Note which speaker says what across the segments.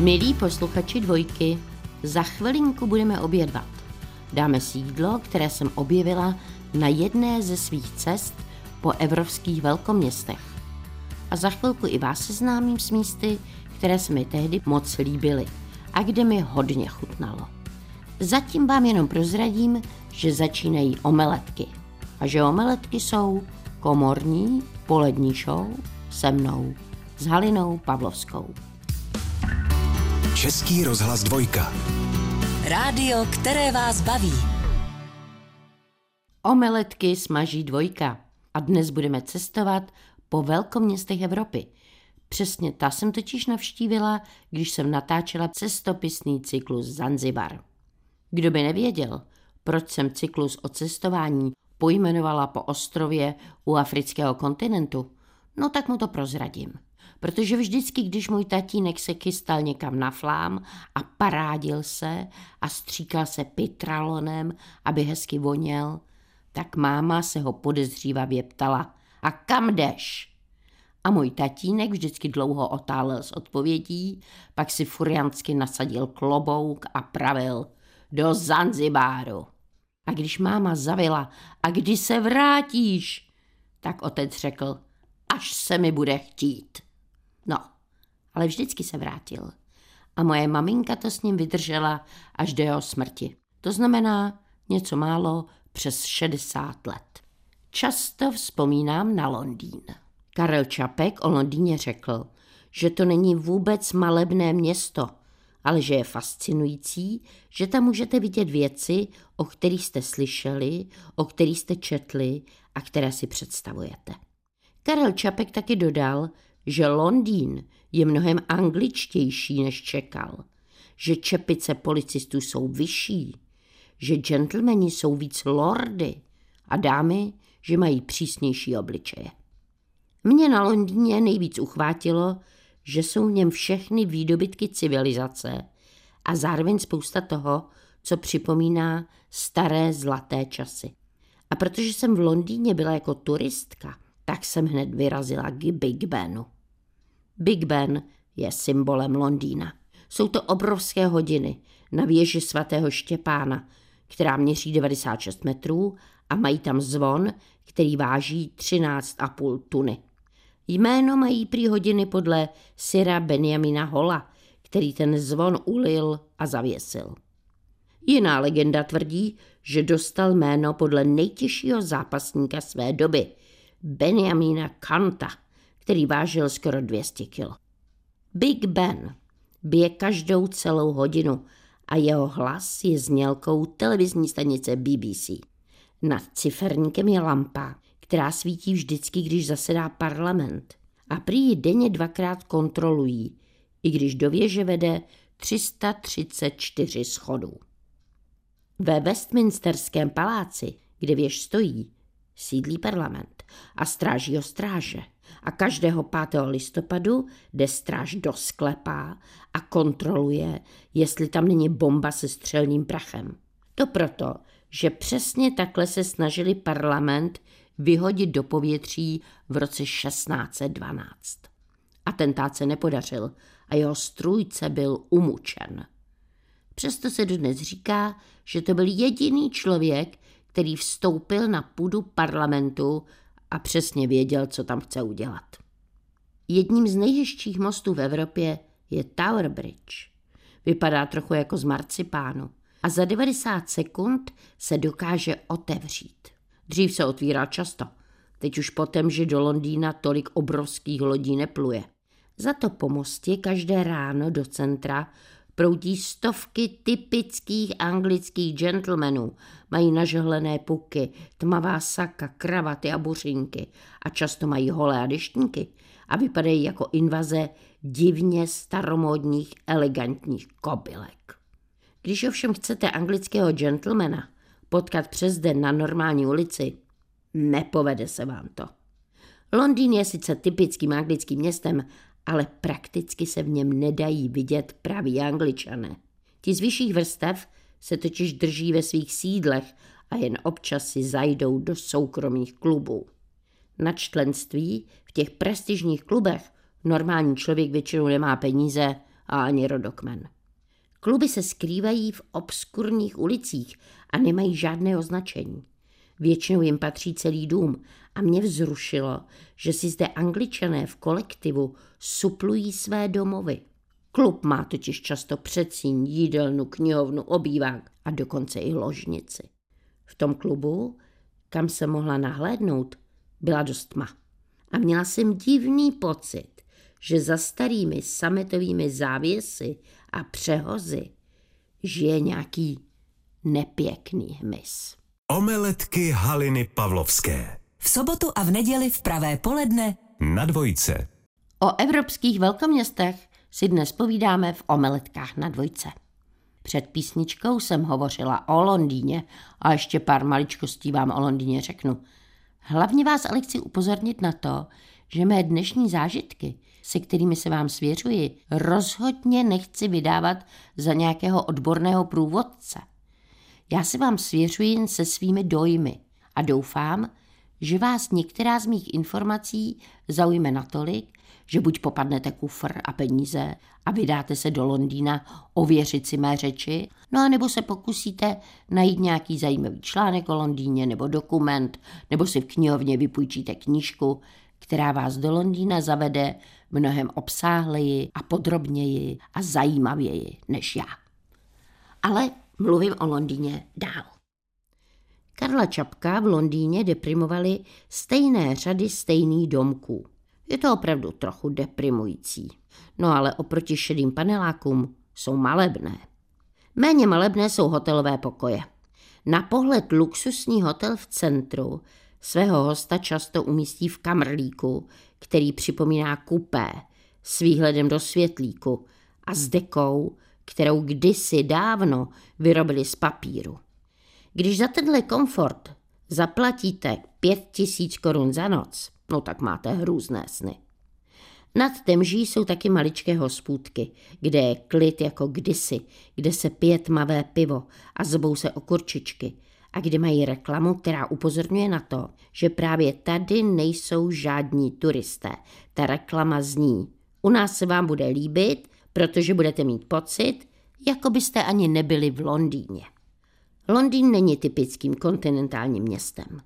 Speaker 1: Milí posluchači dvojky, za chvilinku budeme obědvat. Dáme si jídlo, které jsem objevila na jedné ze svých cest po evropských velkoměstech. A za chvilku i vás seznámím s místy, které se mi tehdy moc líbily a kde mi hodně chutnalo. Zatím vám jenom prozradím, že začínají omeletky. A že omeletky jsou komorní polední show se mnou, s Halinou Pavlovskou.
Speaker 2: Český rozhlas dvojka.
Speaker 3: Rádio, které vás baví.
Speaker 1: Omeletky smaží dvojka. A dnes budeme cestovat po velkoměstech Evropy. Přesně ta jsem totiž navštívila, když jsem natáčela cestopisný cyklus Zanzibar. Kdo by nevěděl, proč jsem cyklus o cestování pojmenovala po ostrově u afrického kontinentu, no tak mu to prozradím. Protože vždycky, když můj tatínek se chystal někam na flám a parádil se a stříkal se pitralonem, aby hezky voněl, tak máma se ho podezřívavě ptala, a kam jdeš? A můj tatínek vždycky dlouho otálel s odpovědí, pak si furiansky nasadil klobouk a pravil do Zanzibáru. A když máma zavila, a kdy se vrátíš? Tak otec řekl, až se mi bude chtít. Ale vždycky se vrátil. A moje maminka to s ním vydržela až do jeho smrti. To znamená něco málo přes 60 let. Často vzpomínám na Londýn. Karel Čapek o Londýně řekl, že to není vůbec malebné město, ale že je fascinující, že tam můžete vidět věci, o kterých jste slyšeli, o kterých jste četli a které si představujete. Karel Čapek taky dodal, že Londýn je mnohem angličtější, než čekal, že čepice policistů jsou vyšší, že gentlemani jsou víc lordy a dámy, že mají přísnější obličeje. Mě na Londýně nejvíc uchvátilo, že jsou v něm všechny výdobytky civilizace a zároveň spousta toho, co připomíná staré zlaté časy. A protože jsem v Londýně byla jako turistka, tak jsem hned vyrazila k Big Benu. Big Ben je symbolem Londýna. Jsou to obrovské hodiny na věži svatého Štěpána, která měří 96 metrů a mají tam zvon, který váží 13,5 tuny. Jméno mají prý hodiny podle Syra Benjamina Hola, který ten zvon ulil a zavěsil. Jiná legenda tvrdí, že dostal jméno podle nejtěžšího zápasníka své doby, Benjamina Kanta, který vážil skoro 200 kg. Big Ben bije každou celou hodinu a jeho hlas je znělkou televizní stanice BBC. Nad ciferníkem je lampa, která svítí vždycky, když zasedá parlament. A prý ji denně dvakrát kontrolují, i když do věže vede 334 schodů. Ve Westminsterském paláci, kde věž stojí, sídlí parlament a stráží ho stráže. A každého 5. listopadu jde stráž do sklepa a kontroluje, jestli tam není bomba se střelným prachem. To proto, že přesně takhle se snažili parlament vyhodit do povětří v roce 1612. Atentát se nepodařil a jeho strůjce byl umučen. Přesto se dodnes říká, že to byl jediný člověk, který vstoupil na půdu parlamentu a přesně věděl, co tam chce udělat. Jedním z nejhezčích mostů v Evropě je Tower Bridge. Vypadá trochu jako z marcipánu a za 90 sekund se dokáže otevřít. Dřív se otvírá často. Teď už potom, že do Londýna tolik obrovských lodí nepluje. Za to po mostě každé ráno do centra proudí stovky typických anglických gentlemanů. Mají nažehlené puky, tmavá saka, kravaty a buřinky a často mají holé a deštníky a vypadají jako invaze divně staromódních elegantních kobylek. Když ovšem chcete anglického gentlemana potkat přes den na normální ulici, nepovede se vám to. Londýn je sice typickým anglickým městem, ale prakticky se v něm nedají vidět praví angličané. Ti z vyšších vrstev se totiž drží ve svých sídlech a jen občas si zajdou do soukromých klubů. Na členství v těch prestižních klubech normální člověk většinou nemá peníze a ani rodokmen. Kluby se skrývají v obskurních ulicích a nemají žádné označení. Většinou jim patří celý dům a mě vzrušilo, že si zde angličané v kolektivu suplují své domovy. Klub má totiž často předsíň, jídelnu, knihovnu, obývák a dokonce i ložnici. V tom klubu, kam se mohla nahlédnout, byla dost tma. A měla jsem divný pocit, že za starými sametovými závěsy a přehozy žije nějaký nepěkný hmyz.
Speaker 2: Omeletky Haliny Pavlovské.
Speaker 3: V sobotu a v neděli v pravé poledne
Speaker 2: Na dvojce.
Speaker 1: O evropských velkoměstech si dnes povídáme v Omeletkách na dvojce. Před písničkou jsem hovořila o Londýně a ještě pár maličkostí vám o Londýně řeknu. Hlavně vás ale chci upozornit na to, že mé dnešní zážitky, se kterými se vám svěřuji, rozhodně nechci vydávat za nějakého odborného průvodce. Já se vám svěřuji jen se svými dojmy a doufám, že vás některá z mých informací zaujme natolik, že buď popadnete kufr a peníze a vydáte se do Londýna ověřit si mé řeči, no a nebo se pokusíte najít nějaký zajímavý článek o Londýně nebo dokument, nebo si v knihovně vypůjčíte knížku, která vás do Londýna zavede mnohem obsáhleji a podrobněji a zajímavěji než já. Ale mluvím o Londýně dál. Karla Čapka v Londýně deprimovaly stejné řady stejných domků. Je to opravdu trochu deprimující. No ale oproti šedým panelákům jsou malebné. Méně malebné jsou hotelové pokoje. Na pohled luxusní hotel v centru svého hosta často umístí v kamrlíku, který připomíná kupé s výhledem do světlíku a s dekou, kterou kdysi dávno vyrobili z papíru. Když za tenhle komfort zaplatíte pět tisíc korun za noc, no tak máte hrůzné sny. Nad Temží jsou taky maličké hospůdky, kde je klid jako kdysi, kde se pije tmavé pivo a zbou se okurčičky a kde mají reklamu, která upozorňuje na to, že právě tady nejsou žádní turisté. Ta reklama zní, u nás se vám bude líbit, protože budete mít pocit, jako byste ani nebyli v Londýně. Londýn není typickým kontinentálním městem.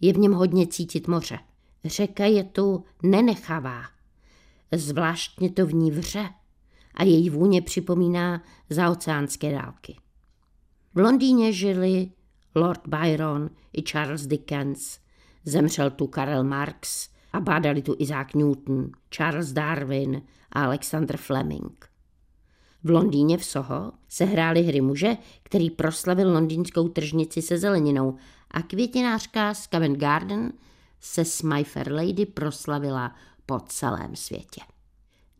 Speaker 1: Je v něm hodně cítit moře. Řeka je tu nenechavá. Zvláštně to v ní vře a její vůně připomíná zaoceánské dálky. V Londýně žili Lord Byron i Charles Dickens, zemřel tu Karel Marx a bádali tu Isaac Newton, Charles Darwin a Alexander Fleming. V Londýně v Soho se hrály hry muže, který proslavil londýnskou tržnici se zeleninou a květinářka z Covent Garden se s My Fair Lady proslavila po celém světě.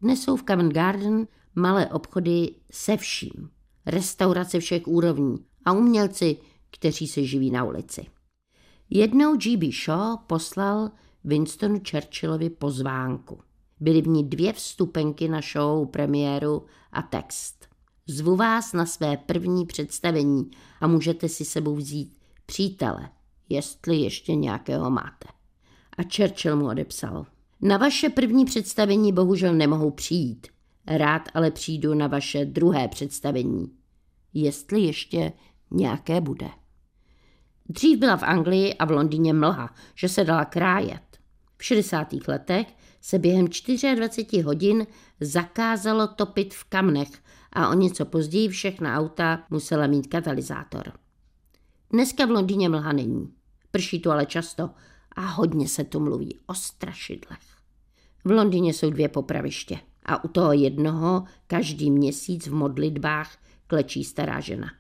Speaker 1: Dnes jsou v Covent Garden malé obchody se vším, restaurace všech úrovní a umělci, kteří se živí na ulici. Jednou G.B. Shaw poslal Winstonu Churchillovi pozvánku. Byly v ní dvě vstupenky na show, premiéru a text. Zvu vás na své první představení a můžete si sebou vzít přítele, jestli ještě nějakého máte. A Churchill mu odepsal. Na vaše první představení bohužel nemohu přijít. Rád ale přijdu na vaše druhé představení. Jestli ještě nějaké bude. Dřív byla v Anglii a v Londýně mlha, že se dala krájet. V 60. letech se během 24 hodin zakázalo topit v kamnech a o něco později všechna auta musela mít katalyzátor. Dneska v Londýně mlha není. Prší tu ale často a hodně se tu mluví o strašidlech. V Londýně jsou dvě popraviště a u toho jednoho každý měsíc v modlitbách klečí stará žena.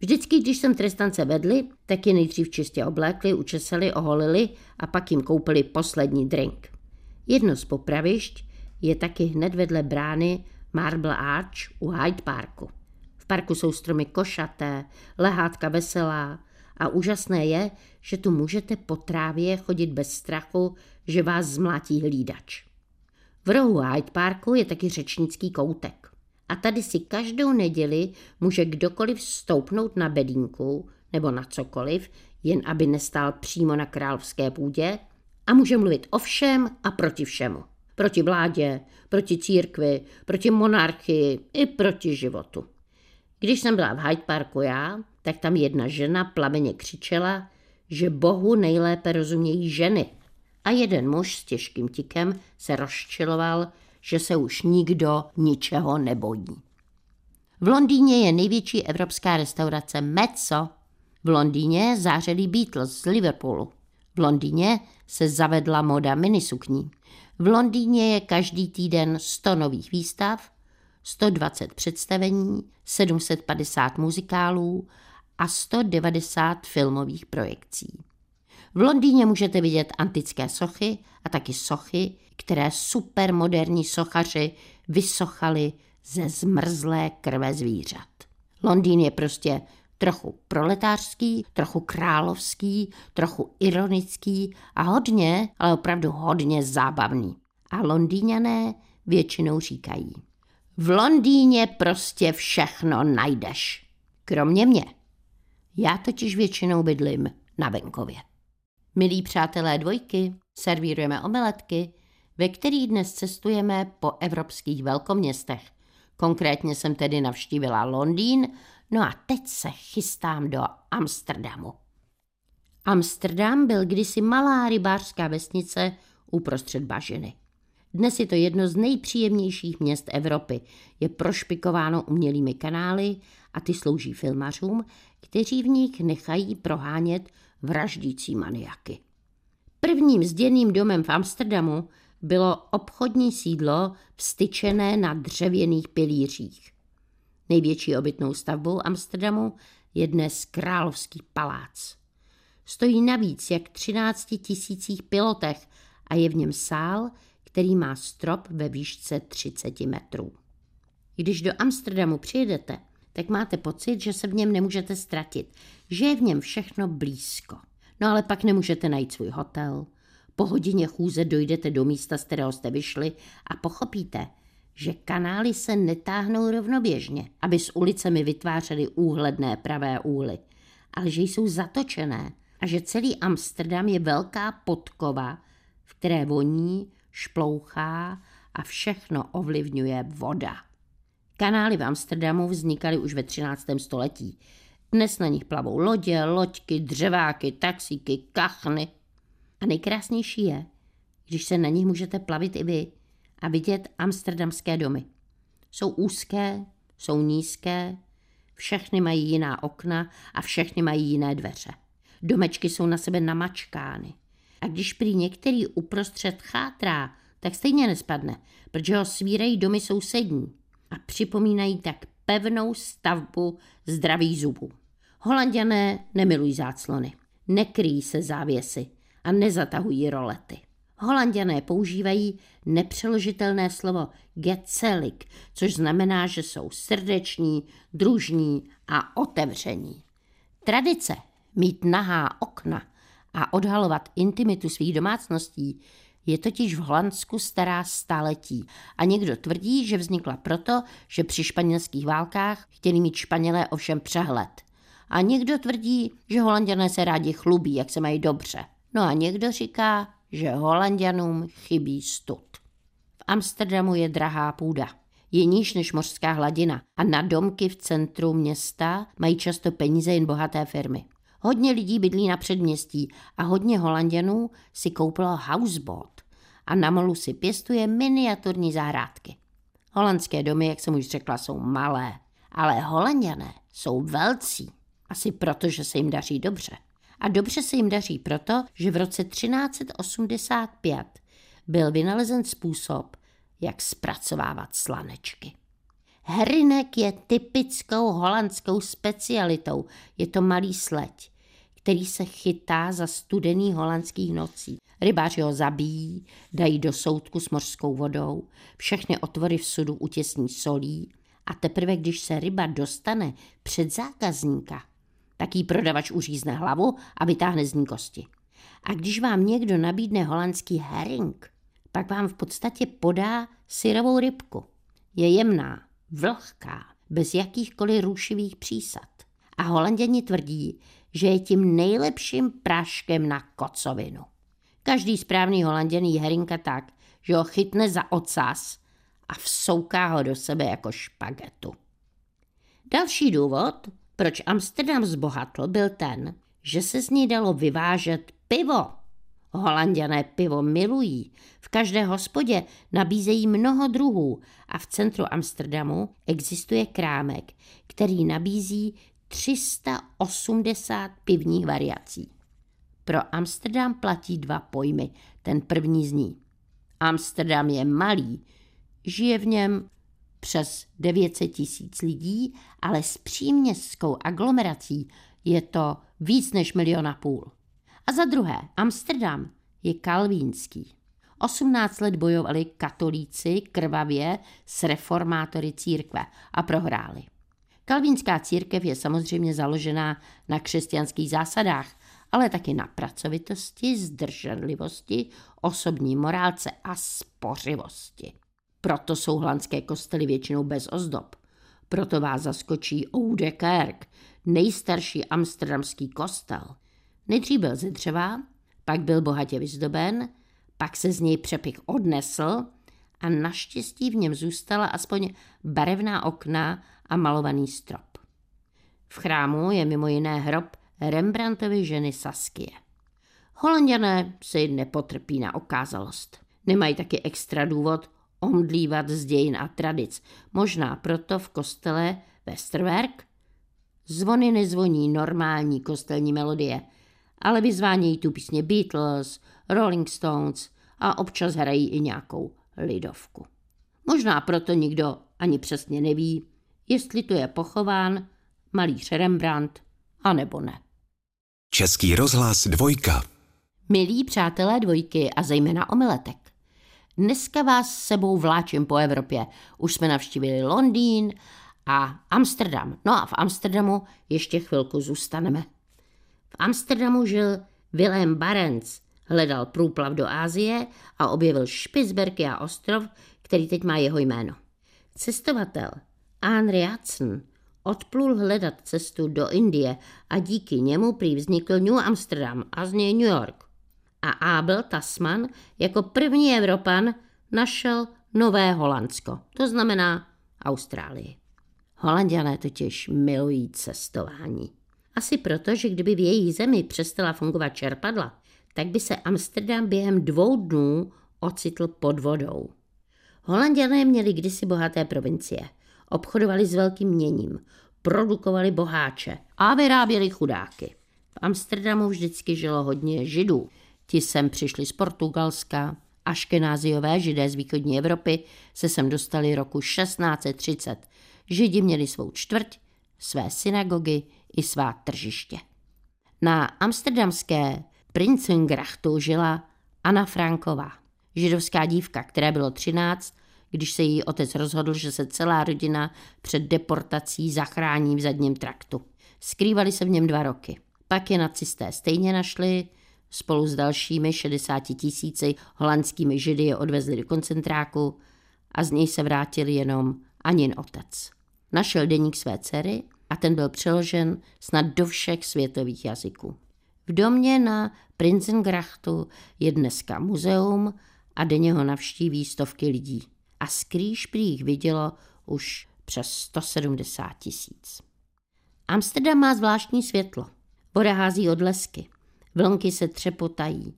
Speaker 1: Vždycky, když jsem trestance vedli, tak je nejdřív čistě oblékli, učesali, oholili a pak jim koupili poslední drink. Jedno z popravišť je taky hned vedle brány Marble Arch u Hyde Parku. V parku jsou stromy košaté, lehátka veselá a úžasné je, že tu můžete po trávě chodit bez strachu, že vás zmlátí hlídač. V rohu Hyde Parku je taky řečnický koutek. A tady si každou neděli může kdokoliv stoupnout na bedínku nebo na cokoliv, jen aby nestál přímo na královské půdě a může mluvit o všem a proti všemu. Proti vládě, proti církvi, proti monarchii i proti životu. Když jsem byla v Hyde Parku já, tak tam jedna žena plameně křičela, že Bohu nejlépe rozumějí ženy. A jeden muž s těžkým tikem se rozčiloval, že se už nikdo ničeho nebojí. V Londýně je největší evropská restaurace Mezzo. V Londýně zářili Beatles z Liverpoolu. V Londýně se zavedla moda minisukní. V Londýně je každý týden 100 nových výstav, 120 představení, 750 muzikálů a 190 filmových projekcí. V Londýně můžete vidět antické sochy a taky sochy, které supermoderní sochaři vysochali ze zmrzlé krve zvířat. Londýn je prostě trochu proletářský, trochu královský, trochu ironický a hodně, ale opravdu hodně zábavný. A londýňané většinou říkají. V Londýně prostě všechno najdeš. Kromě mě. Já totiž většinou bydlím na venkově. Milí přátelé dvojky, servírujeme omeletky, ve kterých dnes cestujeme po evropských velkoměstech. Konkrétně jsem tedy navštívila Londýn, no a teď se chystám do Amsterdamu. Amsterdam byl kdysi malá rybářská vesnice uprostřed bažiny. Dnes je to jedno z nejpříjemnějších měst Evropy. Je prošpikováno umělými kanály a ty slouží filmařům, kteří v nich nechají prohánět vraždící maniaky. Prvním zděným domem v Amsterdamu bylo obchodní sídlo vstyčené na dřevěných pilířích. Největší obytnou stavbou Amsterdamu je dnes Královský palác. Stojí navíc jak 13 tisících pilotech a je v něm sál, který má strop ve výšce 30 metrů. Když do Amsterdamu přijedete, tak máte pocit, že se v něm nemůžete ztratit, že je v něm všechno blízko. No ale pak nemůžete najít svůj hotel. Po hodině chůze dojdete do místa, z kterého jste vyšli a pochopíte, že kanály se netáhnou rovnoběžně, aby s ulicemi vytvářely úhledné pravé úly, ale že jsou zatočené a že celý Amsterdam je velká podkova, v které voní, šplouchá a všechno ovlivňuje voda. Kanály v Amsterdamu vznikaly už ve 13. století. Dnes na nich plavou lodě, loďky, dřeváky, taxíky, kachny. A nejkrásnější je, když se na nich můžete plavit i vy a vidět amsterdamské domy. Jsou úzké, jsou nízké, všechny mají jiná okna a všechny mají jiné dveře. Domečky jsou na sebe namačkány. A když prý některý uprostřed chátrá, tak stejně nespadne, protože ho svírají domy sousední a připomínají tak pevnou stavbu zdravých zubů. Holanděné nemilují záclony, nekryjí se závěsy a nezatahují rolety. Holanděné používají nepřeložitelné slovo gezelik, což znamená, že jsou srdeční, družní a otevření. Tradice mít nahá okna a odhalovat intimitu svých domácností je totiž v Holandsku stará staletí a někdo tvrdí, že vznikla proto, že při španělských válkách chtěli mít Španělé ovšem přehled. A někdo tvrdí, že Holanděné se rádi chlubí, jak se mají dobře. No a někdo říká, že Holanděnům chybí stud. V Amsterdamu je drahá půda. Je níž než mořská hladina a na domky v centru města mají často peníze jen bohaté firmy. Hodně lidí bydlí na předměstí a hodně Holanděnů si koupilo houseboat a na molu si pěstuje miniaturní zahrádky. Holandské domy, jak jsem už řekla, jsou malé, ale Holanděné jsou velcí. Asi proto, že se jim daří dobře. A dobře se jim daří proto, že v roce 1385 byl vynalezen způsob, jak zpracovávat slanečky. Herinek je typickou holandskou specialitou. Je to malý sleď, který se chytá za studený holandských nocí. Rybáři ho zabíjí, dají do soudku s mořskou vodou, všechny otvory v sudu utěsní solí a teprve když se ryba dostane před zákazníka, tak jí prodavač uřízne hlavu a vytáhne z ní kosti. A když vám někdo nabídne holandský herring, pak vám v podstatě podá syrovou rybku. Je jemná, vlhká, bez jakýchkoliv rušivých přísad. A holanděni tvrdí, že je tím nejlepším práškem na kocovinu. Každý správný holanděn jí herinka tak, že ho chytne za ocas a vsouká ho do sebe jako špagetu. Další důvod, proč Amsterdam zbohatl, byl ten, že se z ní dalo vyvážet pivo. Holanděné pivo milují. V každé hospodě nabízejí mnoho druhů a v centru Amsterdamu existuje krámek, který nabízí 380 pivních variací. Pro Amsterdam platí dva pojmy. Ten první zní. Amsterdam je malý, žije v něm přes 900 tisíc lidí, ale s příměstskou aglomerací je to víc než milion a půl. A za druhé, Amsterdam je kalvínský. 18 let bojovali katolíci krvavě s reformátory církve a prohráli. Kalvínská církev je samozřejmě založená na křesťanských zásadách, ale taky na pracovitosti, zdrženlivosti, osobní morálce a spořivosti. Proto jsou holandské kostely většinou bez ozdob. Proto vás zaskočí Oude Kerk, nejstarší amsterdamský kostel. Nejdřív byl ze dřeva, pak byl bohatě vyzdoben, pak se z něj přepich odnesl a naštěstí v něm zůstala aspoň barevná okna a malovaný strop. V chrámu je mimo jiné hrob Rembrandtovy ženy Saskie. Holanděné si nepotrpí na okázalost. Nemají taky extra důvod omdlívat z dějin a tradic. Možná proto v kostele Westerwerk zvony nezvoní normální kostelní melodie, ale vyzvánějí tu písně Beatles, Rolling Stones a občas hrají i nějakou lidovku. Možná proto nikdo ani přesně neví, jestli tu je pochován malíř Rembrandt, anebo ne.
Speaker 2: Český rozhlas dvojka.
Speaker 1: Milí přátelé dvojky a zejména omeletek. Dneska vás s sebou vláčím po Evropě. Už jsme navštívili Londýn a Amsterdam. No a v Amsterdamu ještě chvilku zůstaneme. V Amsterdamu žil Wilhelm Barents, hledal průplav do Ázie a objevil Špicberky a ostrov, který teď má jeho jméno. Cestovatel Henry Hudson odplul hledat cestu do Indie a díky němu prý vznikl New Amsterdam a z něj New York. A Abel Tasman jako první Evropan našel Nové Holandsko, to znamená Austrálii. Holanděné totiž milují cestování. Asi proto, že kdyby v její zemi přestala fungovat čerpadla, tak by se Amsterdam během dvou dnů ocitl pod vodou. Holanděné měli kdysi bohaté provincie. Obchodovali s velkým měním, produkovali boháče a vyráběli chudáky. V Amsterdamu vždycky žilo hodně židů. Ti sem přišli z Portugalska, aškenáziové židé z východní Evropy se sem dostali roku 1630. Židi měli svou čtvrť, své synagogy i svá tržiště. Na amsterdamské Prinsengrachtu žila Anna Franková, židovská dívka, které bylo 13, když se její otec rozhodl, že se celá rodina před deportací zachrání v zadním traktu. Skrývali se v něm dva roky. Pak je nacisté stejně našli, spolu s dalšími 60 tisíci holandskými židy je odvezli do koncentráku a z něj se vrátil jenom Anin otec. Našel deník své dcery a ten byl přeložen snad do všech světových jazyků. V domě na Prinzengrachtu je dneska muzeum a denně ho navštíví stovky lidí. A skrýš prý vidělo už přes 170 tisíc. Amsterdam má zvláštní světlo. Voda hází od lesky. Vlnky se třepotají.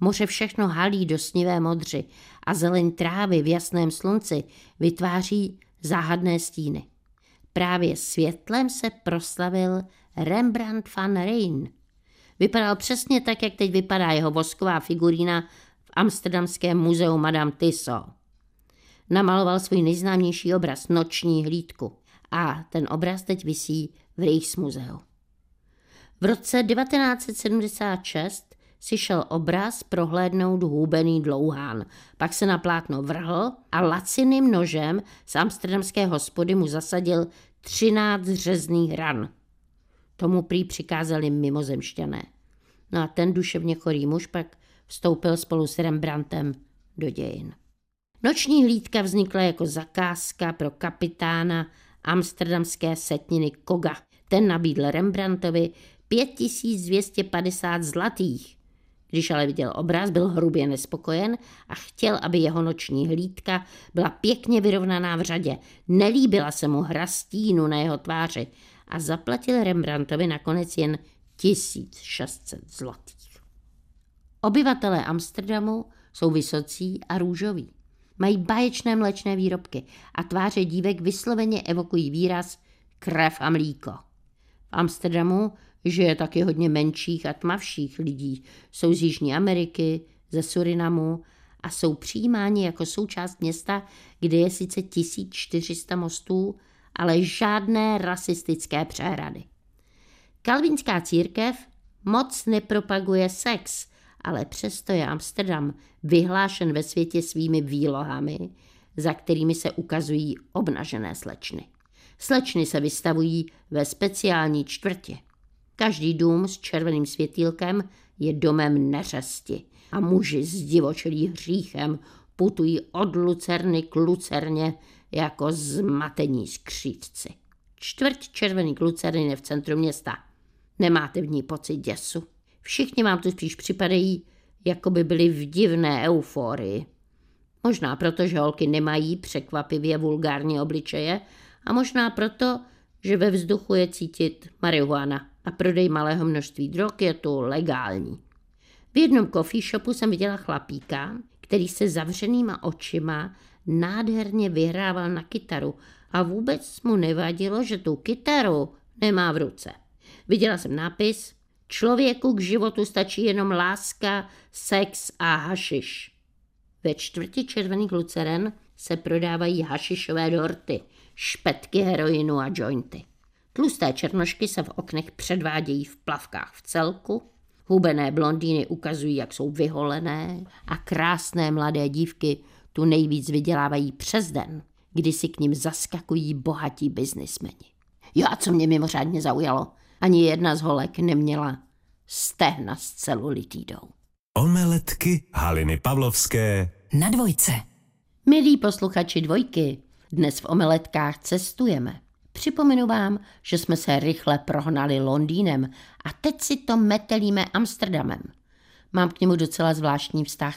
Speaker 1: Moře všechno halí do snivé modři a zeleň trávy v jasném slunci vytváří záhadné stíny. Právě světlem se proslavil Rembrandt van Rijn. Vypadal přesně tak, jak teď vypadá jeho vosková figurína v Amsterdamském muzeu Madame Tissot. Namaloval svůj nejznámější obraz Noční hlídku a ten obraz teď visí v Rijksmuzeu. V roce 1976 si šel obraz prohlédnout hůbený dlouhán, pak se na plátno vrhl a laciným nožem z amsterdamské hospody mu zasadil 13 řezných ran. Tomu prý přikázali mimozemšťané. No a ten duševně chorý muž pak vstoupil spolu s Rembrandtem do dějin. Noční hlídka vznikla jako zakázka pro kapitána amsterdamské setniny Koga. Ten nabídl Rembrandtovi 5250 zlatých, Když ale viděl obraz, byl hrubě nespokojen a chtěl, aby jeho noční hlídka byla pěkně vyrovnaná v řadě. Nelíbila se mu hra stínu na jeho tváři a zaplatil Rembrandtovi nakonec jen 1600 zlatých. Obyvatelé Amsterdamu jsou vysocí a růžoví. Mají báječné mléčné výrobky a tváře dívek vysloveně evokují výraz krev a mlíko. V Amsterdamu žije taky hodně menších a tmavších lidí. Jsou z Jižní Ameriky, ze Surinamu a jsou přijímáni jako součást města, kde je sice 1400 mostů, ale žádné rasistické přehrady. Kalvinská církev moc nepropaguje sex, ale přesto je Amsterdam vyhlášen ve světě svými výlohami, za kterými se ukazují obnažené slečny. Slečny se vystavují ve speciální čtvrtě. Každý dům s červeným světýlkem je domem neřesti a muži s divočelí hříchem putují od lucerny k lucerně jako zmatení skřídci. Čtvrť červený lucerny je v centru města. Nemáte v ní pocit děsu? Všichni vám tu spíš připadají, jako by byli v divné euforii. Možná proto, že holky nemají překvapivě vulgární obličeje a možná proto, že ve vzduchu je cítit marihuana a prodej malého množství drog je tu legální. V jednom coffee shopu jsem viděla chlapíka, který se zavřenýma očima nádherně vyhrával na kytaru a vůbec mu nevadilo, že tu kytaru nemá v ruce. Viděla jsem nápis Člověku k životu stačí jenom láska, sex a hašiš. Ve čtvrti červených luceren se prodávají hašišové dorty, špetky heroinu a jointy. Tlusté černošky se v oknech předvádějí v plavkách v celku, hubené blondýny ukazují, jak jsou vyholené a krásné mladé dívky tu nejvíc vydělávají přes den, kdy si k ním zaskakují bohatí biznismeni. Jo a co mě mimořádně zaujalo, ani jedna z holek neměla stehna s celulitidou.
Speaker 2: Omeletky Haliny Pavlovské
Speaker 3: Na dvojce.
Speaker 1: Milí posluchači dvojky, dnes v omeletkách cestujeme. Připomenu vám, že jsme se rychle prohnali Londýnem a teď si to metelíme Amsterdamem. Mám k němu docela zvláštní vztah,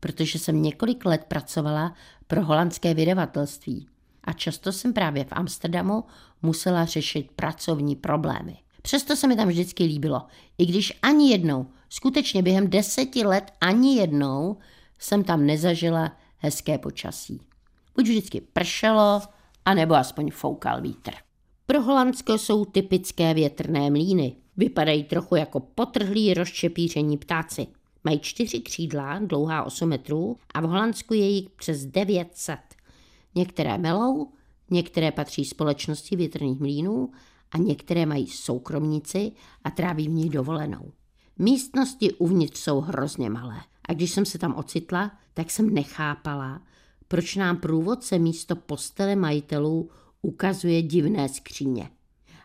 Speaker 1: protože jsem několik let pracovala pro holandské vydavatelství a často jsem právě v Amsterdamu musela řešit pracovní problémy. Přesto se mi tam vždycky líbilo, i když ani jednou, skutečně během deseti let ani jednou jsem tam nezažila hezké počasí. Buď vždycky pršelo, anebo aspoň foukal vítr. Pro Holandsko jsou typické větrné mlíny. Vypadají trochu jako potrhlí rozčepíření ptáci. Mají čtyři křídla, dlouhá 8 metrů a v Holandsku je jich přes 900. Některé melou, některé patří společnosti větrných mlínů a některé mají soukromníci a tráví v nich dovolenou. Místnosti uvnitř jsou hrozně malé a když jsem se tam ocitla, tak jsem nechápala, proč nám průvodce místo postele majitelů ukazuje divné skříně.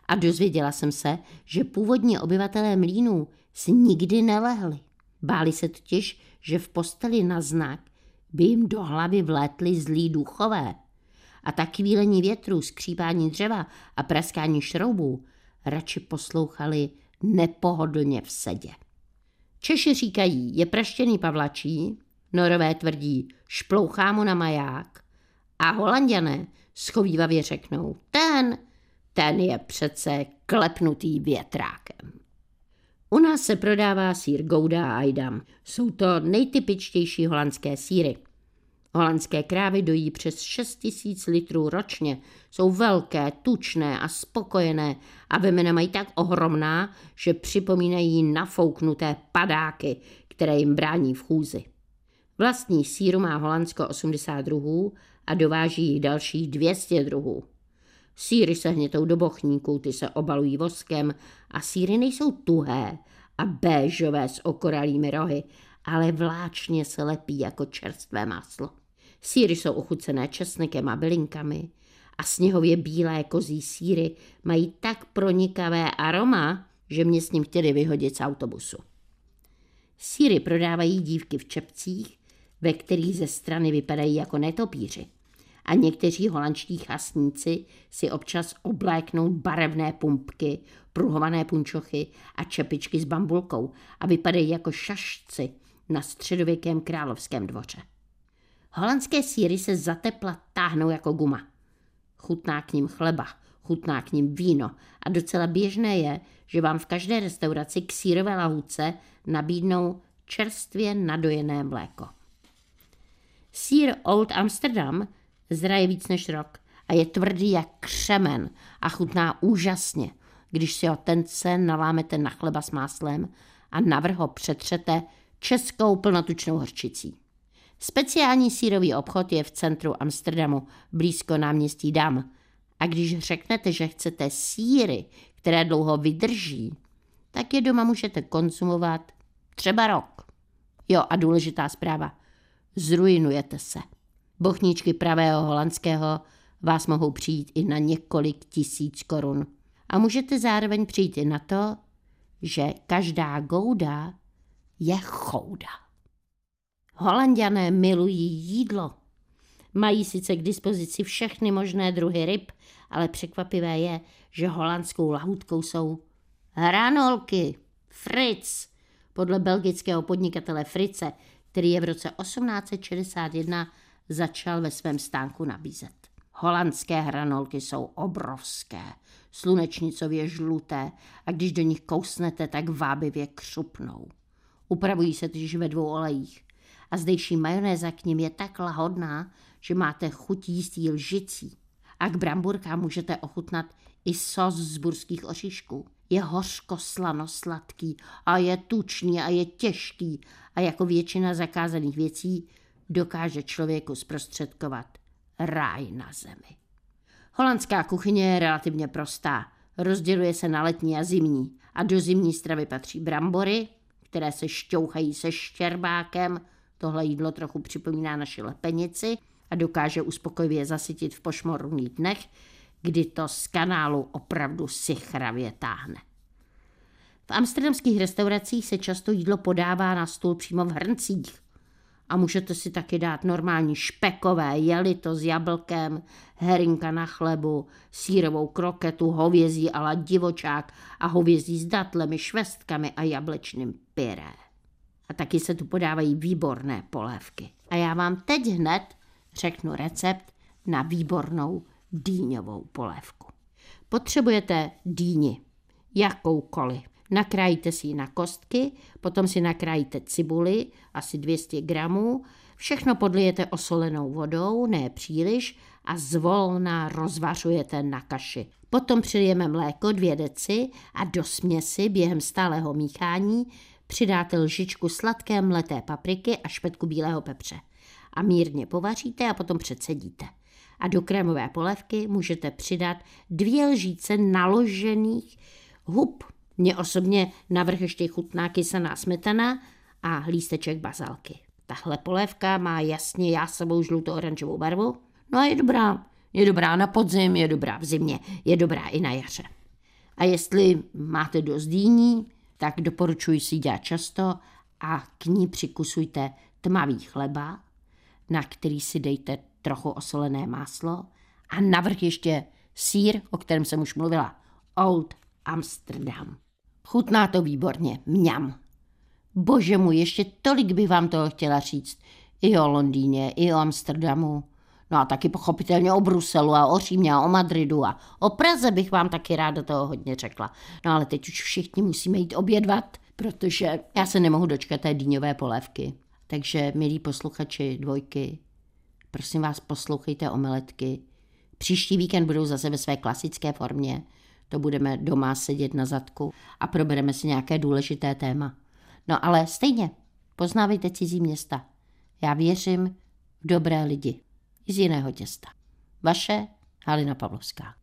Speaker 1: A dozvěděla jsem se, že původní obyvatelé mlínů si nikdy nelehli. Báli se totiž, že v posteli na znak by jim do hlavy vlétli zlí duchové. A tak kvílení větru, skřípání dřeva a praskání šroubů radši poslouchali nepohodlně v sedě. Češi říkají, je praštěný pavlačí, norové tvrdí, šplouchá mu na maják a holanděné schovývavě řeknou, ten, ten je přece klepnutý větrákem. U nás se prodává sír Gouda a Aidam. Jsou to nejtypičtější holandské síry. Holandské krávy dojí přes 6 tisíc litrů ročně. Jsou velké, tučné a spokojené a vemena mají tak ohromná, že připomínají nafouknuté padáky, které jim brání v chůzi. Vlastní síru má Holandsko 80 druhů a dováží jich dalších 200 druhů. Síry se hnětou do bochníků, ty se obalují voskem a síry nejsou tuhé a béžové s okoralými rohy, ale vláčně se lepí jako čerstvé máslo. Síry jsou ochucené česnekem a bylinkami a sněhově bílé kozí síry mají tak pronikavé aroma, že mě s ním chtěli vyhodit z autobusu. Síry prodávají dívky v čepcích, ve kterých ze strany vypadají jako netopíři. A někteří holandští chasníci si občas obléknou barevné pumpky, pruhované punčochy a čepičky s bambulkou a vypadají jako šašci na středověkém královském dvoře. Holandské síry se za tepla táhnou jako guma. Chutná k ním chleba, chutná k ním víno a docela běžné je, že vám v každé restauraci k sírové lahůdce nabídnou čerstvě nadojené mléko. Sír Old Amsterdam zraje víc než rok a je tvrdý jak křemen a chutná úžasně, když si ho tence nalámete na chleba s máslem a navrh ho přetřete českou plnotučnou horčicí. Speciální sírový obchod je v centru Amsterdamu, blízko náměstí Dam. A když řeknete, že chcete síry, které dlouho vydrží, tak je doma můžete konzumovat třeba rok. Jo, a důležitá zpráva. Zrujnujete se. Bochníčky pravého holandského vás mohou přijít i na několik tisíc korun. A můžete zároveň přijít i na to, že každá gouda je chouda. Holanděné milují jídlo. Mají sice k dispozici všechny možné druhy ryb, ale překvapivé je, že holandskou lahůdkou jsou hranolky, Fritz, podle belgického podnikatele Frice, který je v roce 1861 začal ve svém stánku nabízet. Holandské hranolky jsou obrovské, slunečnicově žluté a když do nich kousnete, tak vábivě křupnou. Upravují se totiž ve dvou olejích a zdejší majonéza k ním je tak lahodná, že máte chuť jíst jí lžicí. A k bramburkám můžete ochutnat i sos z burských oříšků. Je hořko slano sladký a je tučný a je těžký a jako většina zakázaných věcí dokáže člověku zprostředkovat ráj na zemi. Holandská kuchyně je relativně prostá. Rozděluje se na letní a zimní. A do zimní stravy patří brambory, které se šťouchají se štěrbákem, Tohle jídlo trochu připomíná naši lepenici a dokáže uspokojivě zasytit v pošmorných dnech, kdy to z kanálu opravdu sichravě táhne. V amsterdamských restauracích se často jídlo podává na stůl přímo v hrncích. A můžete si taky dát normální špekové jelito s jablkem, herinka na chlebu, sírovou kroketu, hovězí ala divočák a hovězí s datlemi, švestkami a jablečným pyré. A taky se tu podávají výborné polévky. A já vám teď hned řeknu recept na výbornou dýňovou polévku. Potřebujete dýni, jakoukoliv. Nakrájíte si ji na kostky, potom si nakrájíte cibuli, asi 200 gramů, všechno podlijete osolenou vodou, ne příliš, a zvolna rozvařujete na kaši. Potom přilijeme mléko dvě deci a do směsi během stálého míchání Přidáte lžičku sladké mleté papriky a špetku bílého pepře. A mírně povaříte a potom předsedíte. A do krémové polévky můžete přidat dvě lžíce naložených hub. Mně osobně navrh ještě chutná kysaná smetana a lísteček bazalky. Tahle polévka má jasně jásavou žluto-oranžovou barvu. No a je dobrá. Je dobrá na podzim, je dobrá v zimě, je dobrá i na jaře. A jestli máte dost dýní, tak doporučuji si dělat často a k ní přikusujte tmavý chleba, na který si dejte trochu osolené máslo a navrch ještě sír, o kterém jsem už mluvila, Old Amsterdam. Chutná to výborně, mňam. Bože můj, ještě tolik by vám toho chtěla říct. I o Londýně, i o Amsterdamu. No a taky pochopitelně o Bruselu a o Římě a o Madridu a o Praze bych vám taky ráda toho hodně řekla. No ale teď už všichni musíme jít obědvat, protože já se nemohu dočkat té dýňové polévky. Takže, milí posluchači dvojky, prosím vás, poslouchejte omeletky. Příští víkend budou zase ve své klasické formě. To budeme doma sedět na zadku a probereme si nějaké důležité téma. No ale stejně, poznávejte cizí města. Já věřím v dobré lidi z jiného těsta. Vaše Halina Pavlovská.